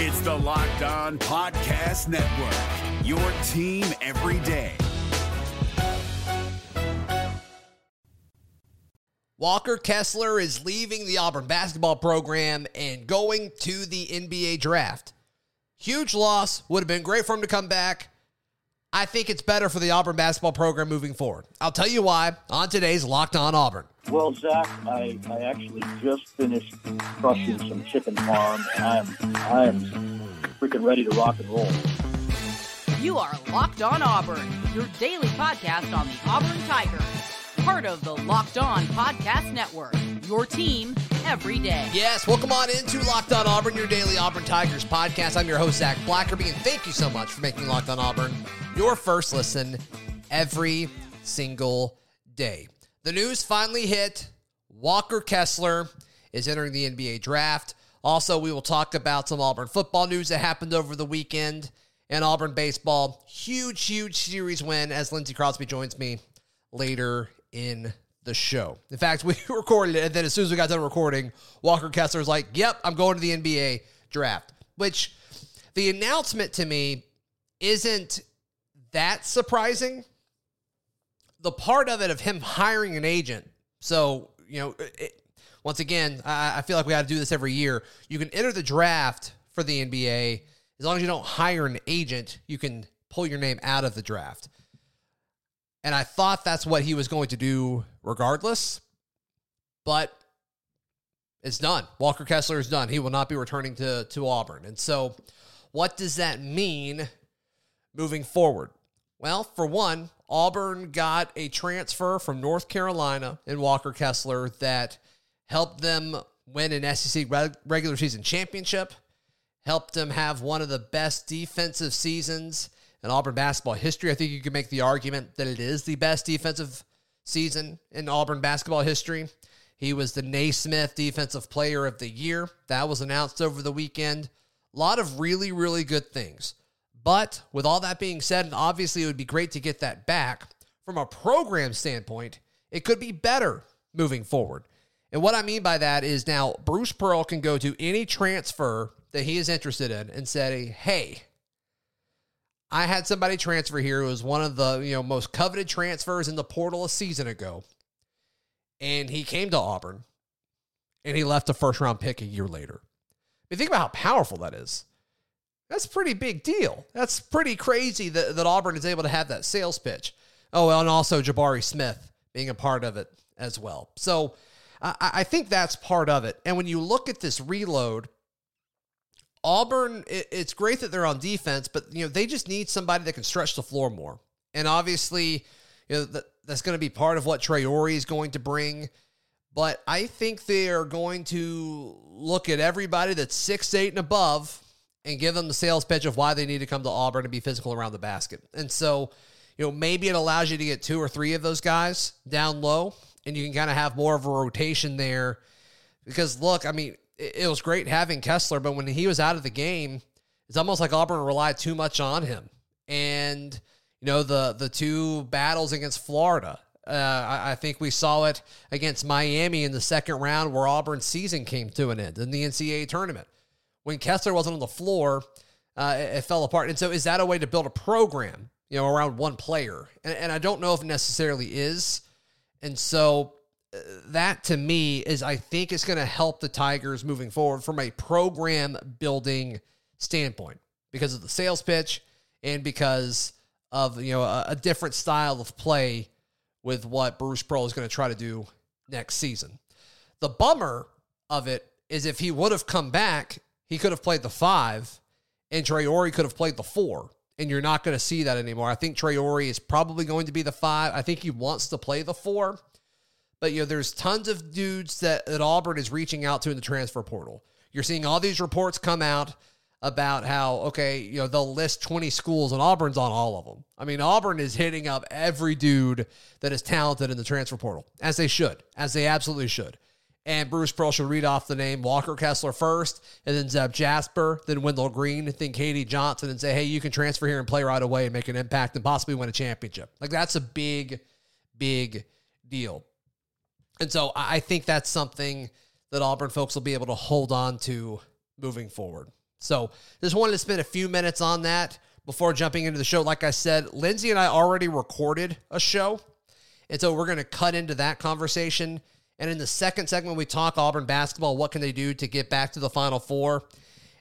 It's the Locked On Podcast Network, your team every day. Walker Kessler is leaving the Auburn basketball program and going to the NBA draft. Huge loss. Would have been great for him to come back. I think it's better for the Auburn basketball program moving forward. I'll tell you why on today's Locked On Auburn. Well, Zac, I, I actually just finished crushing some chicken farm, and I'm I'm freaking ready to rock and roll. You are Locked On Auburn, your daily podcast on the Auburn Tigers, part of the Locked On Podcast Network. Your team every day. Yes, welcome on into Locked On Auburn, your daily Auburn Tigers podcast. I'm your host Zac Blackerby, and thank you so much for making Locked On Auburn your first listen every single day. The news finally hit. Walker Kessler is entering the NBA draft. Also, we will talk about some Auburn football news that happened over the weekend and Auburn baseball. Huge, huge series win as Lindsay Crosby joins me later in the show. In fact, we recorded it, and then as soon as we got done recording, Walker Kessler was like, Yep, I'm going to the NBA draft. Which the announcement to me isn't that surprising. The part of it of him hiring an agent. So, you know, it, once again, I, I feel like we got to do this every year. You can enter the draft for the NBA. As long as you don't hire an agent, you can pull your name out of the draft. And I thought that's what he was going to do regardless. But it's done. Walker Kessler is done. He will not be returning to, to Auburn. And so, what does that mean moving forward? Well, for one, Auburn got a transfer from North Carolina in Walker Kessler that helped them win an SEC regular season championship, helped them have one of the best defensive seasons in Auburn basketball history. I think you could make the argument that it is the best defensive season in Auburn basketball history. He was the Naismith Defensive Player of the Year. That was announced over the weekend. A lot of really, really good things. But with all that being said, and obviously it would be great to get that back, from a program standpoint, it could be better moving forward. And what I mean by that is now Bruce Pearl can go to any transfer that he is interested in and say, hey, I had somebody transfer here who was one of the you know most coveted transfers in the portal a season ago. And he came to Auburn and he left a first round pick a year later. I mean, think about how powerful that is. That's a pretty big deal. That's pretty crazy that, that Auburn is able to have that sales pitch. Oh, and also Jabari Smith being a part of it as well. So I, I think that's part of it. And when you look at this reload, Auburn, it, it's great that they're on defense, but you know they just need somebody that can stretch the floor more. And obviously, you know that, that's going to be part of what Traore is going to bring. But I think they are going to look at everybody that's six eight and above and give them the sales pitch of why they need to come to Auburn and be physical around the basket. And so, you know, maybe it allows you to get two or three of those guys down low, and you can kind of have more of a rotation there. Because look, I mean, it was great having Kessler, but when he was out of the game, it's almost like Auburn relied too much on him. And you know the the two battles against Florida, uh, I, I, think we saw it against Miami in the second round, where Auburn's season came to an end in the NCAA tournament. When Kessler wasn't on the floor, uh, it, it, fell apart. And so, is that a way to build a program, you know, around one player? And, and I don't know if it necessarily is. And so, that to me is I think is going to help the Tigers moving forward from a program building standpoint because of the sales pitch and because of you know a, a different style of play with what Bruce Pearl is going to try to do next season. The bummer of it is if he would have come back, he could have played the five, and Traore could have played the four. And you're not going to see that anymore. I think Traore is probably going to be the five. I think he wants to play the four. But you know, there's tons of dudes that, that Auburn is reaching out to in the transfer portal. You're seeing all these reports come out about how okay, you know, they'll list 20 schools and Auburn's on all of them. I mean, Auburn is hitting up every dude that is talented in the transfer portal, as they should, as they absolutely should. And Bruce Pearl should read off the name Walker Kessler first, and then Zep Jasper, then Wendell Green, then K.D. Johnson, and say, hey, you can transfer here and play right away and make an impact and possibly win a championship. Like that's a big, big deal. And so I think that's something that Auburn folks will be able to hold on to moving forward. So just wanted to spend a few minutes on that before jumping into the show. Like I said, Lindsay and I already recorded a show. And so we're going to cut into that conversation. And in the second segment, we talk Auburn basketball. What can they do to get back to the Final Four?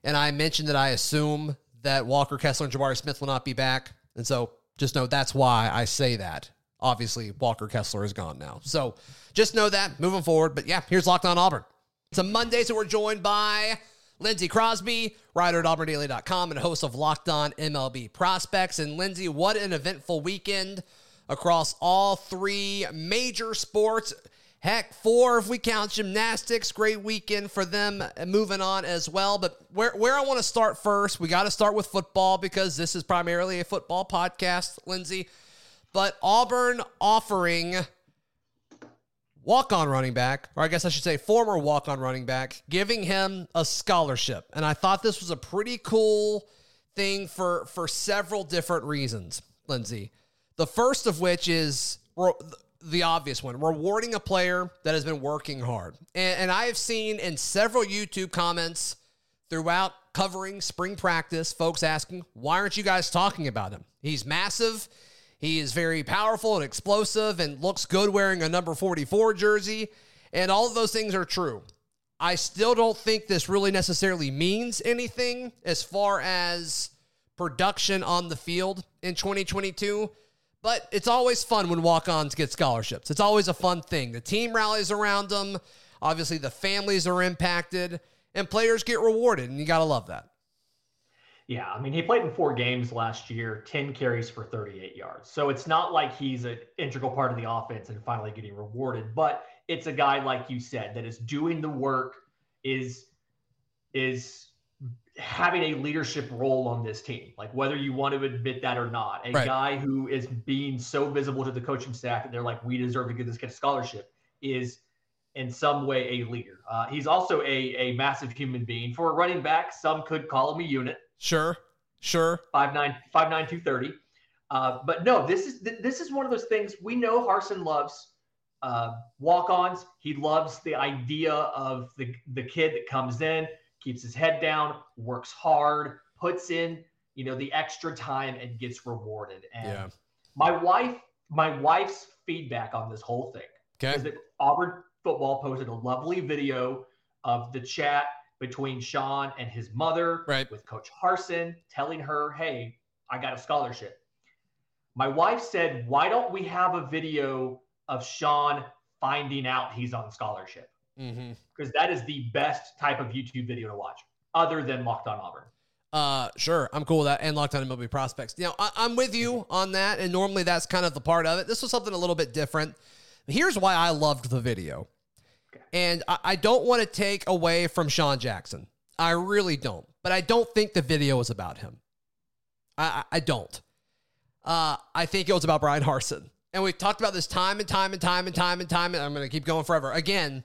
And I mentioned that I assume that Walker Kessler and Jabari Smith will not be back. And so just know that's why I say that. Obviously, Walker Kessler is gone now. So just know that moving forward. But yeah, here's Locked On Auburn. It's a Monday, so we're joined by Lindsay Crosby, writer at auburndaily.com and host of Locked On MLB Prospects. And Lindsay, what an eventful weekend across all three major sports. Heck, four if we count gymnastics. Great weekend for them uh, moving on as well. But where, where I want to start first, we got to start with football because this is primarily a football podcast, Lindsay. But Auburn offering walk on running back, or I guess I should say former walk on running back, giving him a scholarship. And I thought this was a pretty cool thing for, for several different reasons, Lindsay. The first of which is the obvious one rewarding a player that has been working hard. And, and I have seen in several YouTube comments throughout covering spring practice, folks asking, why aren't you guys talking about him? He's massive. He is very powerful and explosive and looks good wearing a number 44 jersey. And all of those things are true. I still don't think this really necessarily means anything as far as production on the field in 2022. But it's always fun when walk ons get scholarships. It's always a fun thing. The team rallies around them. Obviously, the families are impacted and players get rewarded. And you got to love that. Yeah, I mean, he played in four games last year, 10 carries for 38 yards. So it's not like he's an integral part of the offense and finally getting rewarded, but it's a guy like you said that is doing the work, is is having a leadership role on this team. Like whether you want to admit that or not, a right. guy who is being so visible to the coaching staff that they're like, we deserve to get this kid a scholarship is in some way a leader. Uh, he's also a, a massive human being. For a running back, some could call him a unit. Sure, sure. Five nine, five nine, two thirty. Uh, but no, this is this is one of those things we know. Harsin loves uh, walk-ons. He loves the idea of the the kid that comes in, keeps his head down, works hard, puts in you know the extra time, and gets rewarded. And yeah. my wife, my wife's feedback on this whole thing okay. is that Auburn football posted a lovely video of the chat between Sean and his mother, right. with Coach Harsin telling her, hey, I got a scholarship. My wife said, why don't we have a video of Sean finding out he's on scholarship? Because mm-hmm. that is the best type of YouTube video to watch, other than Locked on Auburn. Uh, sure, I'm cool with that, and Locked on MLB Prospects. You know, I- I'm with you on that, and normally that's kind of the part of it. This was something a little bit different. Here's why I loved the video. And I, I don't want to take away from Sean Jackson. I really don't. But I don't think the video was about him. I, I, I don't. Uh, I think it was about Bryan Harsin. And we've talked about this time and time and time and time and time. And I'm going to keep going forever. Again,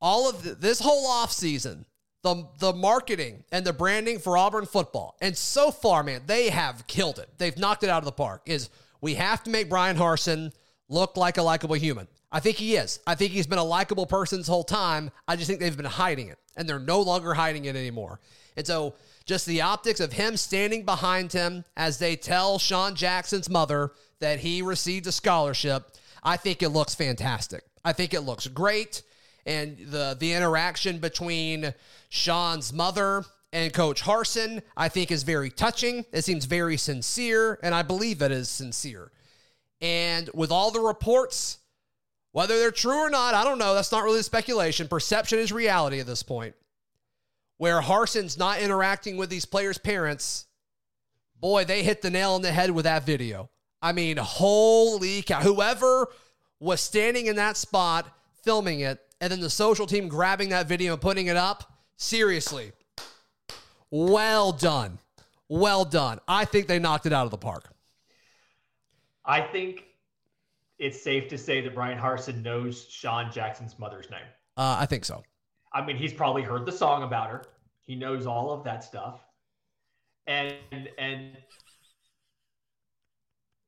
all of the, this whole offseason, the, the marketing and the branding for Auburn football, and so far, man, they have killed it. They've knocked it out of the park. Is we have to make Bryan Harsin look like a likable human. I think he is. I think he's been a likable person this whole time. I just think they've been hiding it, and they're no longer hiding it anymore. And so, just the optics of him standing behind him as they tell Sean Jackson's mother that he received a scholarship, I think it looks fantastic. I think it looks great. And the the interaction between Sean's mother and Coach Harsin, I think, is very touching. It seems very sincere, and I believe it is sincere. And with all the reports whether they're true or not, I don't know. That's not really speculation. Perception is reality at this point. Where Harsin's not interacting with these players' parents, boy, they hit the nail on the head with that video. I mean, holy cow. Whoever was standing in that spot filming it, and then the social team grabbing that video and putting it up, seriously, well done. Well done. I think they knocked it out of the park. I think it's safe to say that Bryan Harsin knows Sean Jackson's mother's name. Uh, I think so. I mean, he's probably heard the song about her. He knows all of that stuff. And and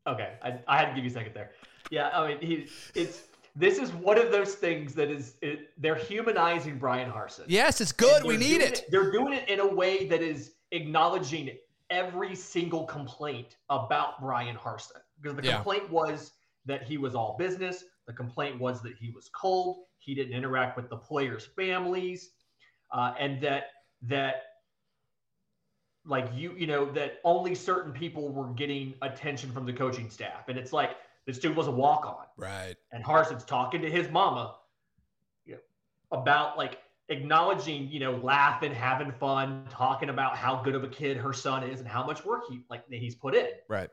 okay, I, I had to give you a second there. Yeah, I mean, he it's this is one of those things that is it, they're humanizing Bryan Harsin. Yes, it's good. We need doing it. They're doing it in a way that is acknowledging every single complaint about Bryan Harsin. Because the Yeah. complaint was that he was all business. The complaint was that he was cold. He didn't interact with the players' families, uh, and that that like you you know that only certain people were getting attention from the coaching staff. And it's like this dude was a walk on Right. and Harsin's talking to his mama you know, about like acknowledging, you know, laughing, having fun, talking about how good of a kid her son is and how much work he like he's put in, Right.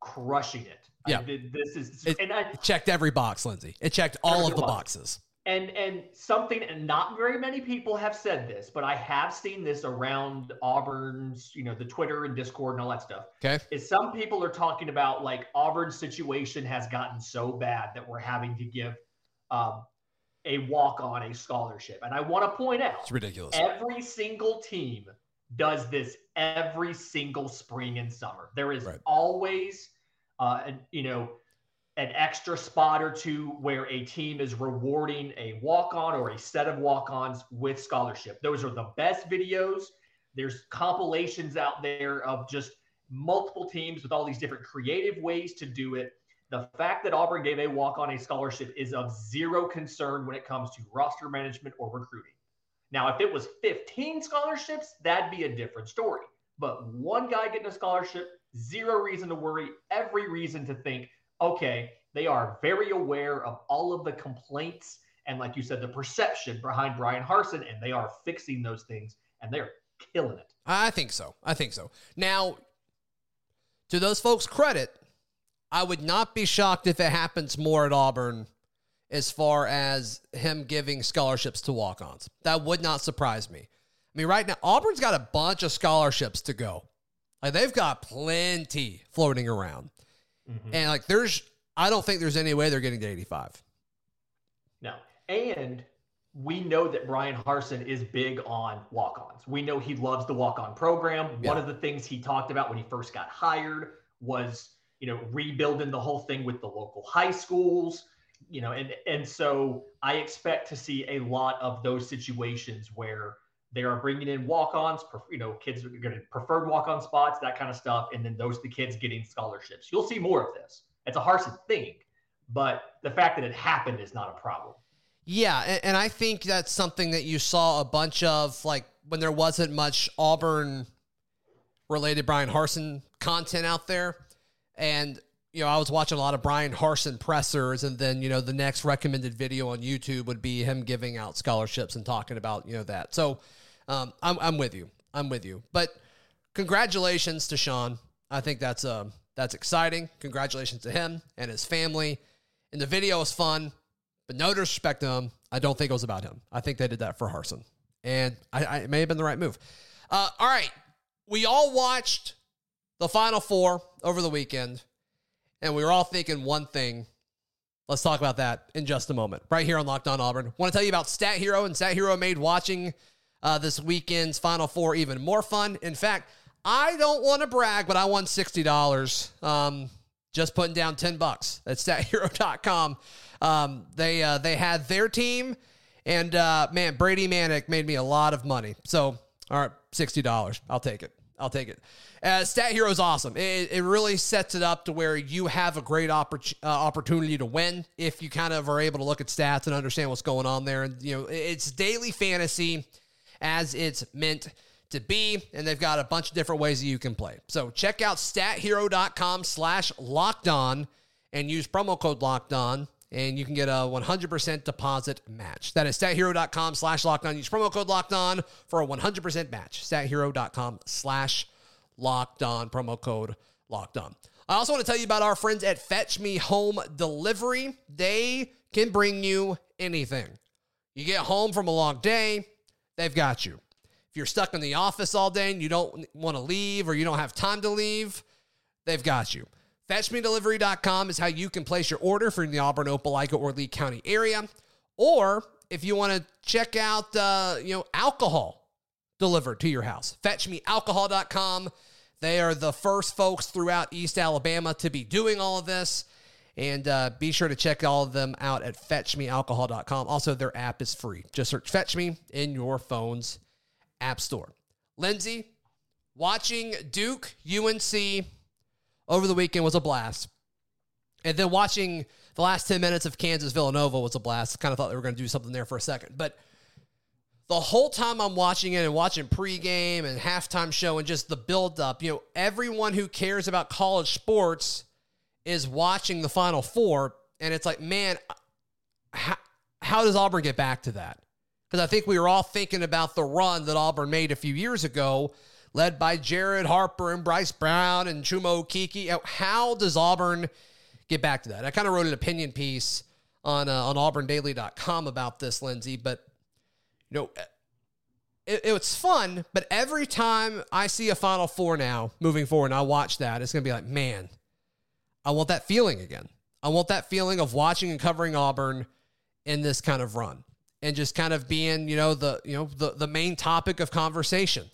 crushing it. Yeah. I did- this is It- and I, It checked every box, Lindsay. It checked all of the box. boxes. And and something and not very many people have said this, but I have seen this around Auburn's, you know, the Twitter and Discord and all that stuff. Okay. is some people are talking about like Auburn's situation has gotten so bad that we're having to give um, a walk on a scholarship. And I want to point out It's ridiculous. every single team does this every single spring and summer. There is Right. always, uh, you know, an extra spot or two where a team is rewarding a walk on or a set of walk ons with scholarship. Those are the best videos. There's compilations out there of just multiple teams with all these different creative ways to do it. The fact that Auburn gave a walk on a scholarship is of zero concern when it comes to roster management or recruiting. Now, if it was 15 scholarships, that'd be a different story. But one guy getting a scholarship, zero reason to worry, every reason to think, okay, they are very aware of all of the complaints and, like you said, the perception behind Bryan Harsin, and they are fixing those things and they're killing it. I think so. I think so. Now, to those folks' credit, I would not be shocked if it happens more at Auburn as far as him giving scholarships to walk ons. That would not surprise me. I mean, right now, Auburn's got a bunch of scholarships to go. Like, they've got plenty floating around. Mm-hmm. And, like, there's, I don't think there's any way they're getting to 85. No. And we know that Bryan Harsin is big on walk ons. We know he loves the walk on program. One of the things he talked about when he first got hired was, you know, rebuilding the whole thing with the local high schools, you know, and and so I expect to see a lot of those situations where they are bringing in walk-ons, you know, kids are going to preferred walk-on spots, that kind of stuff, and then those the kids getting scholarships. You'll see more of this. It's a Harsin thing, but the fact that it happened is not a problem. Yeah, and, and I think that's something that you saw a bunch of, like when there wasn't much Auburn related Bryan Harsin content out there. And, you know, I was watching a lot of Bryan Harsin pressers, and then, you know, the next recommended video on YouTube would be him giving out scholarships and talking about, you know, that. So um, I'm, I'm with you. I'm with you. But congratulations to Sean. I think that's uh, that's exciting. Congratulations to him and his family. And the video was fun. But no disrespect to him, I don't think it was about him. I think they did that for Harsin, and I, I it may have been the right move. Uh, all right, we all watched the Final Four over the weekend, and we were all thinking one thing. Let's talk about that in just a moment, right here on Locked On Auburn. Want to tell you about Stat Hero, and Stat Hero made watching uh, this weekend's Final Four even more fun. In fact, I don't want to brag, but I won sixty dollars. Um, just putting down 10 bucks at stathero.com. Um, they, uh, they had their team and, uh, man, Brady Manek made me a lot of money. So, all right, $60. I'll take it. I'll take it. Uh, Stat Hero is awesome. It, it really sets it up to where you have a great oppor- uh, opportunity to win if you kind of are able to look at stats and understand what's going on there. And, you know, it's daily fantasy as it's meant to be, and they've got a bunch of different ways that you can play. So check out stathero.com slash locked on and use promo code locked on, and you can get a 100% deposit match. That is stathero.com slash locked on. Use promo code locked on for a 100% match. Stathero.com slash locked on, promo code locked on. I also want to tell you about our friends at Fetch Me Home Delivery. They can bring you anything. You get home from a long day, they've got you. If you're stuck in the office all day and you don't want to leave or you don't have time to leave, they've got you. FetchMeDelivery.com is how you can place your order for the Auburn, Opelika, or Lee County area. Or if you want to check out, uh, you know, alcohol delivered to your house, FetchMeAlcohol.com. They are the first folks throughout East Alabama to be doing all of this. And uh, be sure to check all of them out at fetchmealcohol.com. Also, their app is free. Just search Fetch Me in your phone's app store. Lindsay, watching Duke UNC over the weekend was a blast. And then watching the last 10 minutes of Kansas Villanova was a blast. Kind of thought they were going to do something there for a second. But the whole time I'm watching it and watching pregame and halftime show and just the buildup, you know, everyone who cares about college sports is watching the Final Four. And it's like, man, how, how does Auburn get back to that? Because I think we were all thinking about the run that Auburn made a few years ago, led by Jared Harper and Bryce Brown and Chuma Okeke. How does Auburn get back to that? I kind of wrote an opinion piece on uh, on auburndaily.com about this, Lindsay, but you know, it, it's fun, but every time I see a Final Four now moving forward and I watch that, it's going to be like, man, I want that feeling again. I want that feeling of watching and covering Auburn in this kind of run and just kind of being, you know, the, you know, the, the main topic of conversation.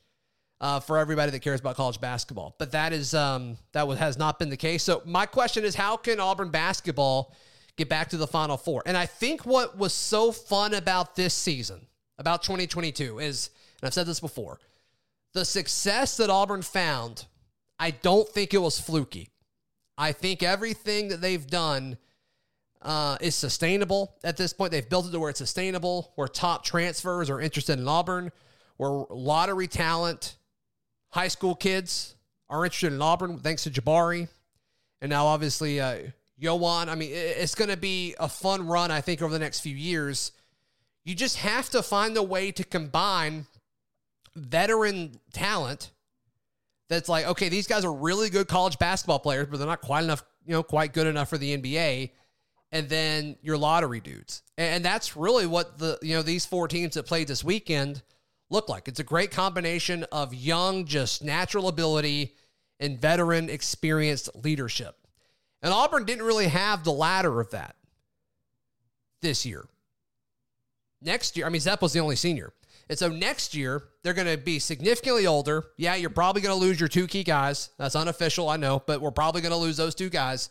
Uh, for everybody that cares about college basketball. But that is um, that has not been the case. So my question is, how can Auburn basketball get back to the Final Four? And I think what was so fun about this season about 2022 is, and I've said this before, the success that Auburn found, I don't think it was fluky. I think everything that they've done uh, is sustainable at this point. They've built it to where it's sustainable, where top transfers are interested in Auburn, where lottery talent, high school kids are interested in Auburn, thanks to Jabari. And now, obviously, uh, Yohan. I mean, it's going to be a fun run, I think, over the next few years you just have to find a way to combine veteran talent that's like, okay, these guys are really good college basketball players, but they're not quite enough, you know, quite good enough for the NBA. And then your lottery dudes. And that's really what the, you know, these four teams that played this weekend look like. It's a great combination of young, just natural ability and veteran experienced leadership. And Auburn didn't really have the latter of that this year. Next year, I mean, Zep was the only senior. And so next year, they're going to be significantly older. Yeah, you're probably going to lose your two key guys. That's unofficial, I know, but we're probably going to lose those two guys.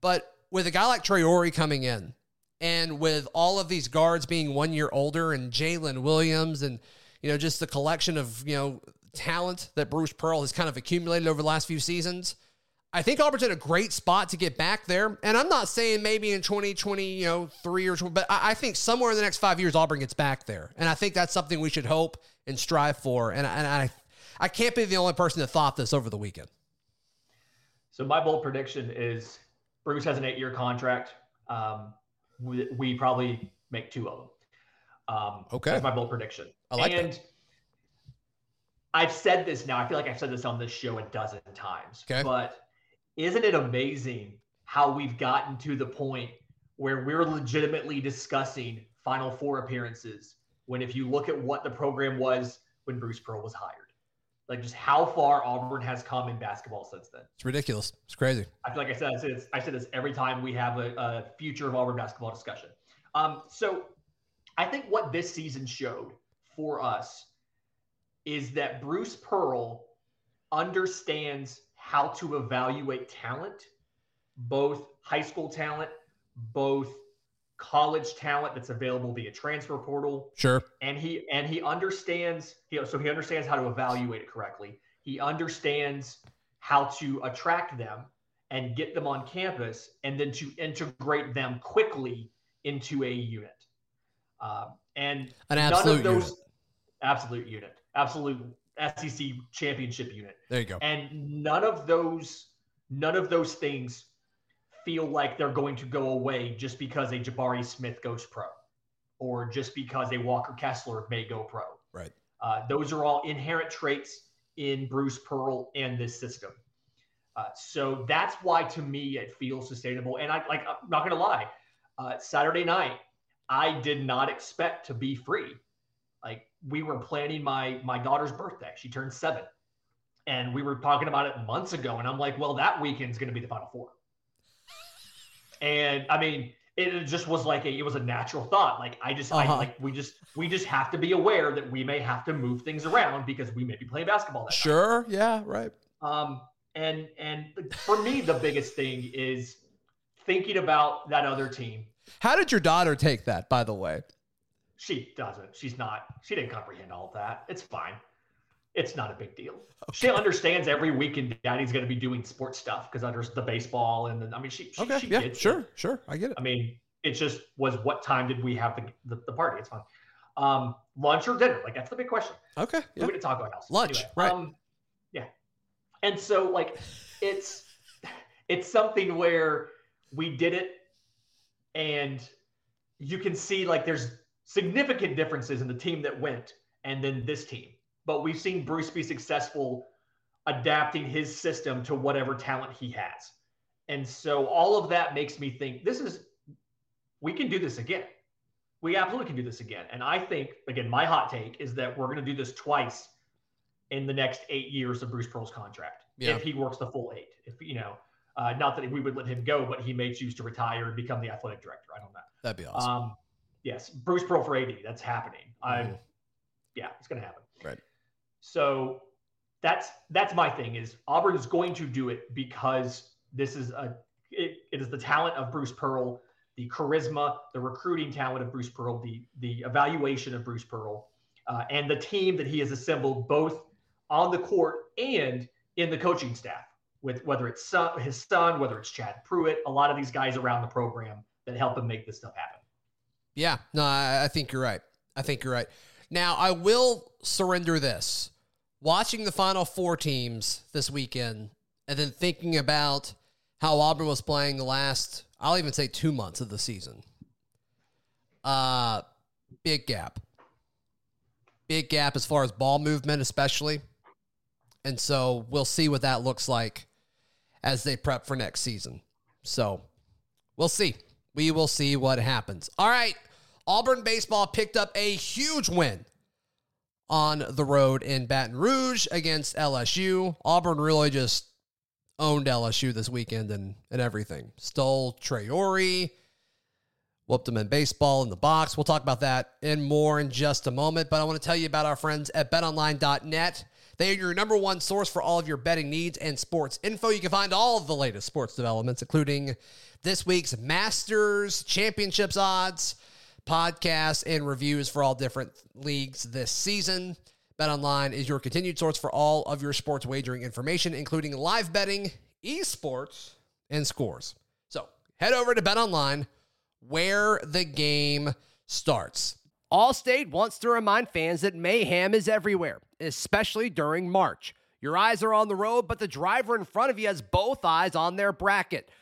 But with a guy like Traore coming in, and with all of these guards being one year older, and Jaylin Williams, and you know just the collection of you know talent that Bruce Pearl has kind of accumulated over the last few seasons, I think Auburn's in a great spot to get back there. And I'm not saying maybe in 2020, you know, three or 20, but I, think somewhere in the next five years, Auburn gets back there. And I think that's something we should hope and strive for. And, and I, I can't be the only person that thought this over the weekend. So my bold prediction is Bruce has an eight-year contract. Um, we, we, probably make two of them. Um, okay, that's my bold prediction. I like and that. I've said this now. I feel like I've said this on this show a dozen times. Okay, but isn't it amazing how we've gotten to the point where we're legitimately discussing Final Four appearances when if you look at what the program was when Bruce Pearl was hired? Like just how far Auburn has come in basketball since then. It's ridiculous. It's crazy. I feel like I said I said this, I said this every time we have a, a future of Auburn basketball discussion. Um, so I think what this season showed for us is that Bruce Pearl understands how to evaluate talent, both high school talent, both college talent that's available via transfer portal. Sure. And he and he understands, you know, so he understands how to evaluate it correctly. He understands how to attract them and get them on campus and then to integrate them quickly into a unit. Um, and an absolute those, unit. absolute unit, absolute SEC championship unit. There you go. And none of those none of those things feel like they're going to go away just because a Jabari Smith goes pro or just because a Walker Kessler may go pro. Right. Uh, those are all inherent traits in Bruce Pearl and this system. Uh, so that's why to me it feels sustainable. And I like I'm not gonna lie, uh, Saturday night I did not expect to be free. Like we were planning my my daughter's birthday. She turned seven, and we were talking about it months ago. And I'm like, well, that weekend's going to be the Final Four. And I mean, it just was like a, it was a natural thought. Like I just uh-huh. I, like we just we just have to be aware that we may have to move things around because we may be playing basketball. That sure, time. yeah, right. Um, and and for me, the biggest thing is thinking about that other team. How did your daughter take that, by the way? She doesn't. She's not. She didn't comprehend all of that. It's fine. It's not a big deal. Okay. She understands every weekend daddy's going to be doing sports stuff because under the baseball and the, I mean, she, she okay, she yeah, sure, it. sure, I get it. I mean, it just was what time did we have the, the, the party? It's fine. Um, lunch or dinner? Like that's the big question. Okay, yeah. We're going to talk about house. Lunch, anyway, right? Um, yeah, and so like it's it's something where we did it, and you can see like there's significant differences in the team that went and then this team. But we've seen Bruce be successful adapting his system to whatever talent he has. And so all of that makes me think this is, we can do this again. We absolutely can do this again. And I think, again, my hot take is that we're going to do this twice in the next eight years of Bruce Pearl's contract yeah. if he works the full eight. If, you know, uh, not that we would let him go, but he may choose to retire and become the athletic director. I don't know. That'd be awesome. Um, yes, Bruce Pearl for AD. That's happening. Mm-hmm. I, yeah, it's going to happen. Right. So that's that's my thing. Is Auburn is going to do it because this is a it, it is the talent of Bruce Pearl, the charisma, the recruiting talent of Bruce Pearl, the the evaluation of Bruce Pearl, uh, and the team that he has assembled both on the court and in the coaching staff. With whether it's son, his son, whether it's Chad Prewett, a lot of these guys around the program that help him make this stuff happen. Yeah, no, I, I think you're right. I think you're right. Now, I will surrender this. Watching the final four teams this weekend and then thinking about how Auburn was playing the last, I'll even say two months of the season. Uh, big gap. Big gap as far as ball movement, especially. And so we'll see what that looks like as they prep for next season. So we'll see. We will see what happens. All right. Auburn baseball picked up a huge win on the road in Baton Rouge against LSU. Auburn really just owned LSU this weekend and, and everything. Stole Traore, whooped them in baseball in the box. We'll talk about that and more in just a moment. But I want to tell you about our friends at betonline.net. They are your number one source for all of your betting needs and sports info. You can find all of the latest sports developments, including this week's Masters Championships odds podcasts, and reviews for all different leagues this season. BetOnline is your continued source for all of your sports wagering information, including live betting, esports, and scores. So head over to BetOnline where the game starts. Allstate wants to remind fans that mayhem is everywhere, especially during March. Your eyes are on the road, but the driver in front of you has both eyes on their bracket.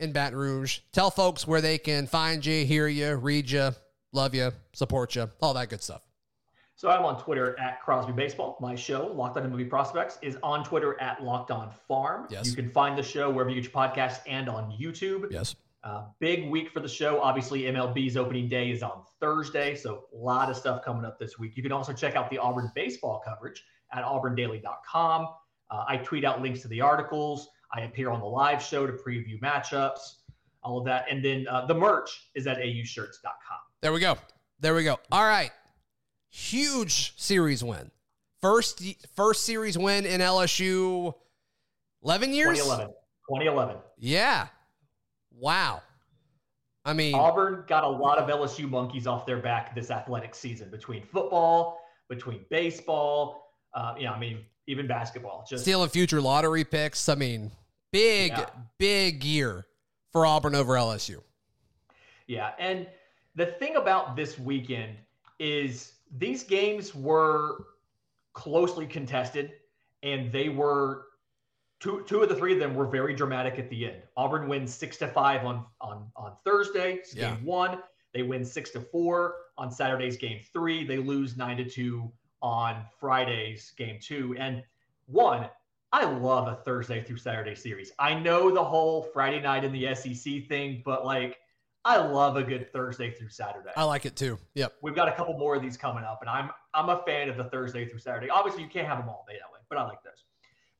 in Baton Rouge. Tell folks where they can find you, hear you, read you, love you, support you, all that good stuff. So I'm on Twitter at Crosby Baseball. My show, Locked On MLB Prospects, is on Twitter at Locked On Farm. Yes. You can find the show wherever you get your podcasts and on YouTube. Yes. Uh, big week for the show. Obviously, MLB's opening day is on Thursday, so a lot of stuff coming up this week. You can also check out the Auburn baseball coverage at auburndaily.com. Uh, I tweet out links to the articles. I appear on the live show to preview matchups, all of that. And then uh, the merch is at aushirts.com. There we go. There we go. All right. Huge series win. First first series win in LSU 11 years? 2011. 2011. Yeah. Wow. I mean, Auburn got a lot of LSU monkeys off their back this athletic season between football, between baseball. Uh, yeah, I mean, even basketball. Just stealing future lottery picks. I mean, Big, yeah. big year for Auburn over LSU. Yeah. And the thing about this weekend is these games were closely contested and they were two two of the three of them were very dramatic at the end. Auburn wins six to five on on on Thursday, yeah. game one. They win six to four on Saturday's game three. They lose nine to two on Friday's game two. And one, I love a Thursday through Saturday series. I know the whole Friday night in the SEC thing, but like I love a good Thursday through Saturday. I like it too. Yep. We've got a couple more of these coming up, and I'm I'm a fan of the Thursday through Saturday. Obviously, you can't have them all day that way, but I like those.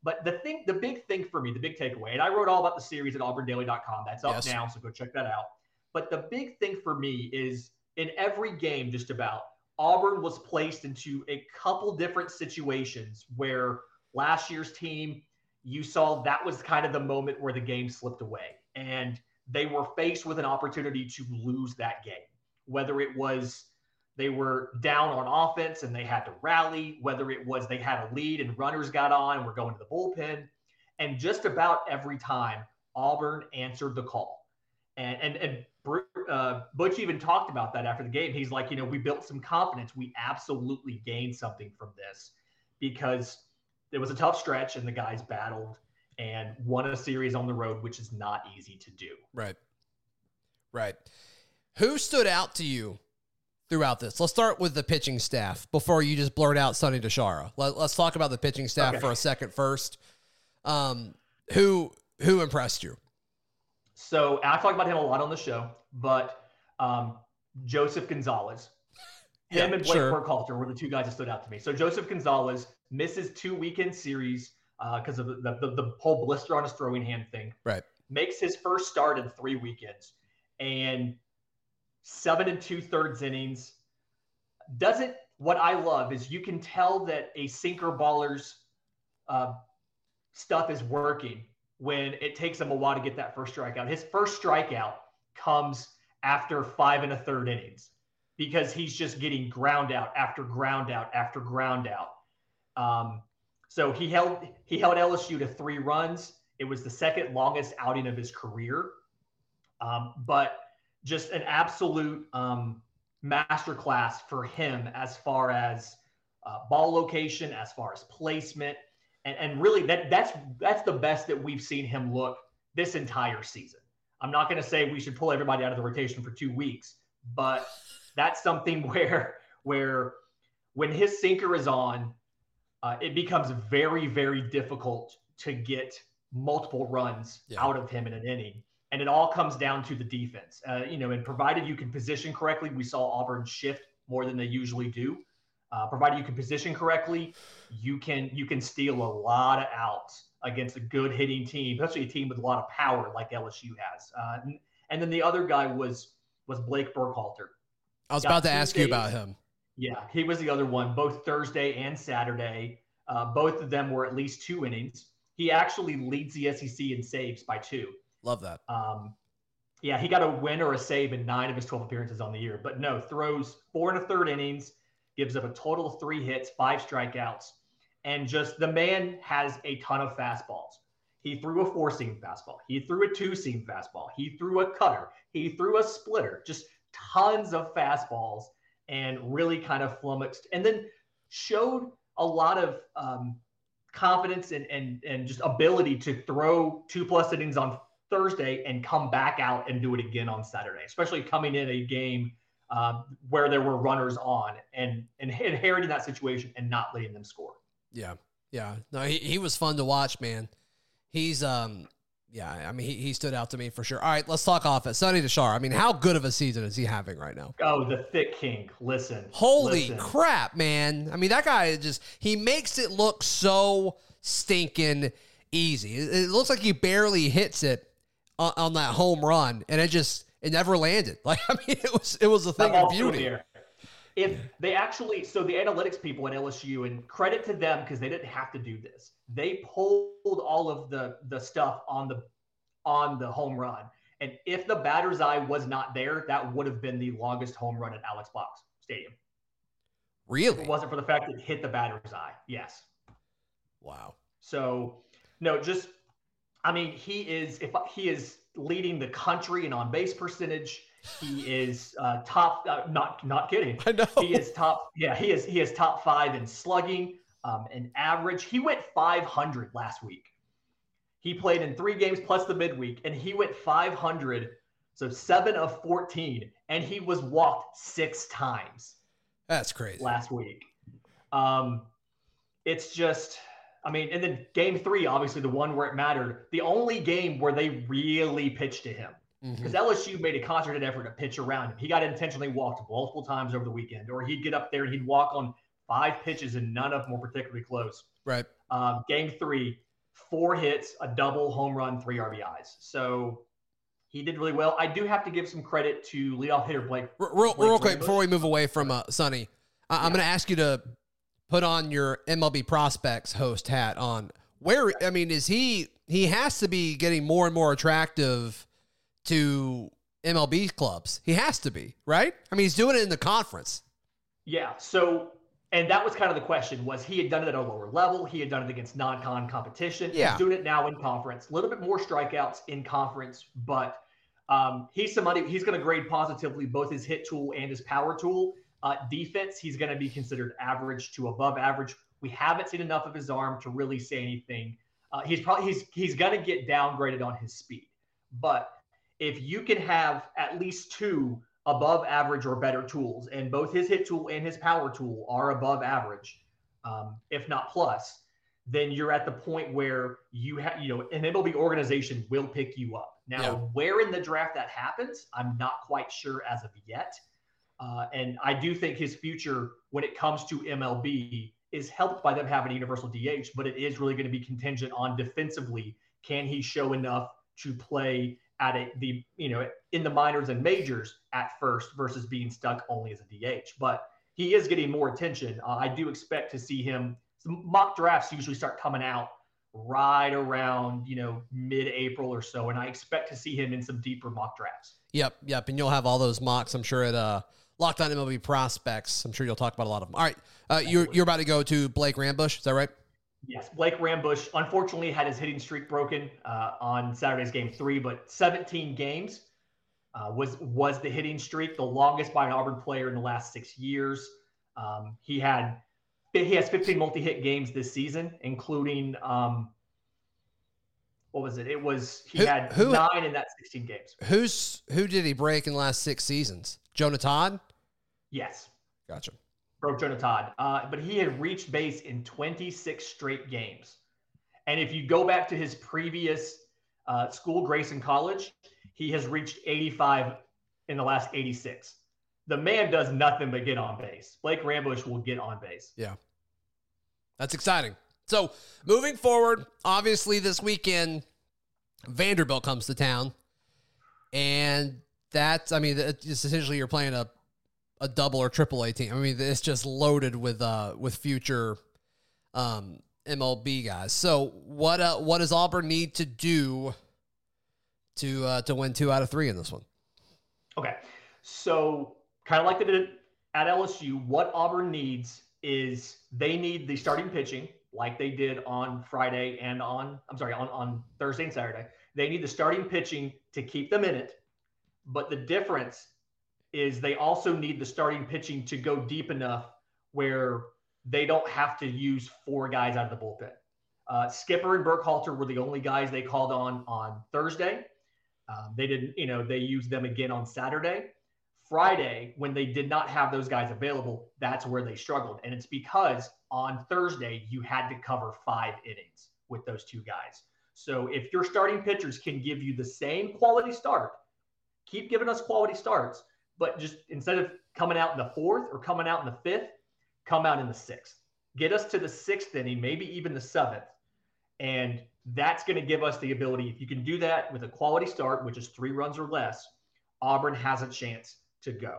But the thing, the big thing for me, the big takeaway, and I wrote all about the series at auburndaily.com. That's up Yes. now, so go check that out. But the big thing for me is in every game, just about Auburn was placed into a couple different situations where last year's team, you saw that was kind of the moment where the game slipped away. And they were faced with an opportunity to lose that game, whether it was they were down on offense and they had to rally, whether it was they had a lead and runners got on and were going to the bullpen. And just about every time, Auburn answered the call. And, and, and uh, Butch even talked about that after the game. He's like, you know, we built some confidence. We absolutely gained something from this because it was a tough stretch and the guys battled and won a series on the road, which is not easy to do. Right. Right. Who stood out to you throughout this? Let's start with the pitching staff before you just blurt out Sonny DiChiara. Let, us talk about the pitching staff Okay. for a second first. Um, who who impressed you? So I talked about him a lot on the show, but um, Joseph Gonzalez, him Yeah, and Blake sure. Burkhalter were the two guys that stood out to me. So Joseph Gonzalez misses two weekend series because of the, the, the whole blister on his throwing hand thing. Right. Makes his first start in three weekends and seven and two thirds innings. Doesn't what I love is you can tell that a sinker baller's uh, stuff is working when it takes him a while to get that first strikeout. His first strikeout comes after five and a third innings because he's just getting ground out after ground out after ground out. Um, so he held he held LSU to three runs. It was the second longest outing of his career, um, but just an absolute um, masterclass for him as far as uh, ball location, as far as placement, and, and really that that's that's the best that we've seen him look this entire season. I'm not going to say we should pull everybody out of the rotation for two weeks, but that's something where where when his sinker is on, uh, it becomes very very difficult to get multiple runs Yeah. out of him in an inning. And it all comes down to the defense, uh, you know. And provided you can position correctly, we saw Auburn shift more than they usually do. Uh, provided you can position correctly, you can you can steal a lot of outs against a good hitting team, especially a team with a lot of power like LSU has. Uh, and, and then the other guy was was Blake Burkhalter. I was Got about to ask you about him. Yeah, he was the other one, both Thursday and Saturday. Uh, both of them were at least two innings. He actually leads the SEC in saves by two. Love that. Um, yeah, he got a win or a save in nine of his 12 appearances on the year, but no, throws four and a third innings, gives up a total of three hits, five strikeouts, and just the man has a ton of fastballs. He threw a four seam fastball, he threw a two seam fastball, he threw a cutter, he threw a splitter, just tons of fastballs, and really kind of flummoxed, and then showed a lot of um, confidence and, and and just ability to throw two plus innings on Thursday and come back out and do it again on Saturday, especially coming in a game um, where there were runners on and and inheriting that situation and not letting them score. Yeah. Yeah. No, he, he was fun to watch, man. He's um yeah, I mean he, he stood out to me for sure. All right, let's talk offense. Sonny DeShar. I mean, how good of a season is he having right now? Oh, the thick king! Listen, Holy listen. crap, man. I mean, that guy just he makes it look so stinking easy. It, it looks like he barely hits it on, on that home run and it just it never landed. Like I mean, it was it was a thing of beauty. air. If they actually, so the analytics people at LSU, and credit to them because they didn't have to do this. They pulled all of the the stuff on the on the home run, and if the batter's eye was not there, that would have been the longest home run at Alex Box Stadium. If Really? it wasn't for the fact that it hit the batter's eye. Yes. Wow. So, no, just I mean, he is if he is leading the country in on base percentage. He is uh, top. Uh, not not kidding. I know. He is top. Yeah, he is. He is top five in slugging, um, and average. He went 500 last week. He played in three games plus the midweek, and he went 500. So seven of 14, and he was walked six times That's crazy. last week. Um, it's just, I mean, and then game three, obviously the one where it mattered, the only game where they really pitched to him. Because LSU made a concerted effort to pitch around him. He got intentionally walked multiple times over the weekend, or he'd get up there and he'd walk on five pitches and none of them were particularly close. Right. Um, game three, four hits, a double, home run, three RBIs. So he did really well. I do have to give some credit to leadoff hitter Blake. R- Real, Blake real quick before we move away from uh, Sonny, I- I'm going to ask you to put on your MLB prospects host hat on. Where I mean, is he? He has to be getting more and more attractive to MLB clubs. He has to be right. I mean, he's doing it in the conference. Yeah. So, and that was kind of the question: was he had done it at a lower level? He had done it against non-con competition. Yeah. He's doing it now in conference. A little bit more strikeouts in conference, but um, he's somebody. He's going to grade positively both his hit tool and his power tool. Uh, defense, he's going to be considered average to above average. We haven't seen enough of his arm to really say anything. Uh, he's probably he's he's going to get downgraded on his speed, but if you can have at least two above average or better tools, and both his hit tool and his power tool are above average, um, if not plus, then you're at the point where you have, you know, an MLB organization will pick you up. Now, Yeah. where in the draft that happens, I'm not quite sure as of yet. Uh, and I do think his future, when it comes to MLB, is helped by them having a universal DH, but it is really going to be contingent on defensively. Can he show enough to play at a, the you know in the minors and majors at first versus being stuck only as a DH? But he is getting more attention. Uh, I do expect to see him. Some mock drafts usually start coming out right around you know mid-April or so, and I expect to see him in some deeper mock drafts. Yep, yep, and you'll have all those mocks. I'm sure at uh, Locked On MLB prospects. I'm sure you'll talk about a lot of them. All right, uh, you're you're about to go to Blake Rambusch. Is that right? Yes, Blake Rambusch unfortunately had his hitting streak broken uh, on Saturday's game three, but 17 games uh, was was the hitting streak, the longest by an Auburn player in the last six years. Um, he had he has 15 multi-hit games this season, including um, what was it? It was he Who- had who- nine in that 16 games. Who's who did he break in the last six seasons? Jonah Todd. Yes, Gotcha. Broke Jonah Todd. Uh, but he had reached base in 26 straight games. And if you go back to his previous uh, school, Grayson College, he has reached 85 in the last 86. The man does nothing but get on base. Blake Rambusch will get on base. Yeah. That's exciting. So moving forward, obviously this weekend, Vanderbilt comes to town, and that's I mean it's essentially you're playing a a double or triple A team. I mean it's just loaded with uh with future um MLB guys. So what uh what does Auburn need to do to uh to win two out of three in this one? Okay. So, kind of like they did at LSU, what Auburn needs is they need the starting pitching, like they did on Friday and on, I'm sorry, on, on Thursday and Saturday. They need the starting pitching to keep them in it. But the difference is they also need the starting pitching to go deep enough where they don't have to use four guys out of the bullpen. Uh, Skipper and Burkhalter were the only guys they called on on Thursday. Um, they didn't, you know, they used them again on Saturday. Friday, when they did not have those guys available, that's where they struggled. And it's because on Thursday, you had to cover five innings with those two guys. So if your starting pitchers can give you the same quality start, keep giving us quality starts, but just instead of coming out in the fourth or coming out in the fifth, come out in the sixth. Get us to the sixth inning, maybe even the seventh. And that's going to give us the ability, if you can do that with a quality start, which is three runs or less, Auburn has a chance to go.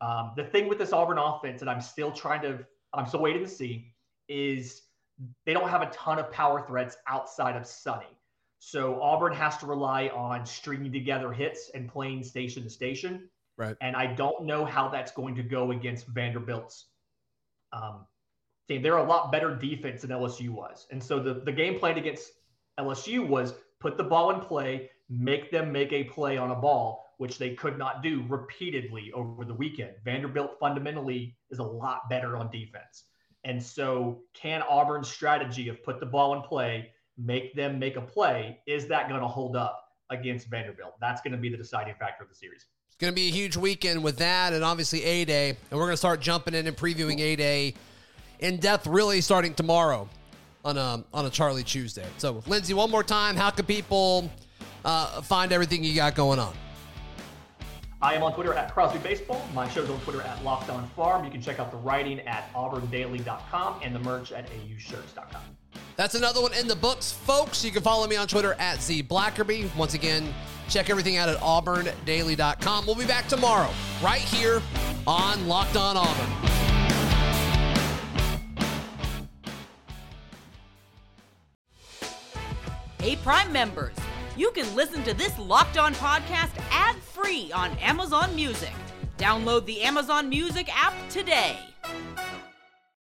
Um, the thing with this Auburn offense that I'm still trying to, I'm still waiting to see, is they don't have a ton of power threats outside of Sonny. So Auburn has to rely on stringing together hits and playing station to station. Right. And I don't know how that's going to go against Vanderbilt's um, team. They're a lot better defense than LSU was. And so the, the game plan against LSU was put the ball in play, make them make a play on a ball, which they could not do repeatedly over the weekend. Vanderbilt fundamentally is a lot better on defense. And so, can Auburn's strategy of put the ball in play, make them make a play, is that going to hold up against Vanderbilt? That's going to be the deciding factor of the series. It's going to be a huge weekend with that, and obviously A Day, and we're going to start jumping in and previewing A Day in depth, really starting tomorrow on a on a Charlie Tuesday. So, Lindsay, one more time, how can people uh, find everything you got going on? I am on Twitter at Crosby Baseball. My show's on Twitter at Locked On Farm. You can check out the writing at auburndaily.com and the merch at aushirts.com. That's another one in the books, folks. You can follow me on Twitter at Z Blackerby. Once again, check everything out at auburndaily.com. We'll be back tomorrow, right here on Locked On Auburn. Hey, Prime members, you can listen to this Locked On podcast ad free on Amazon Music. Download the Amazon Music app today.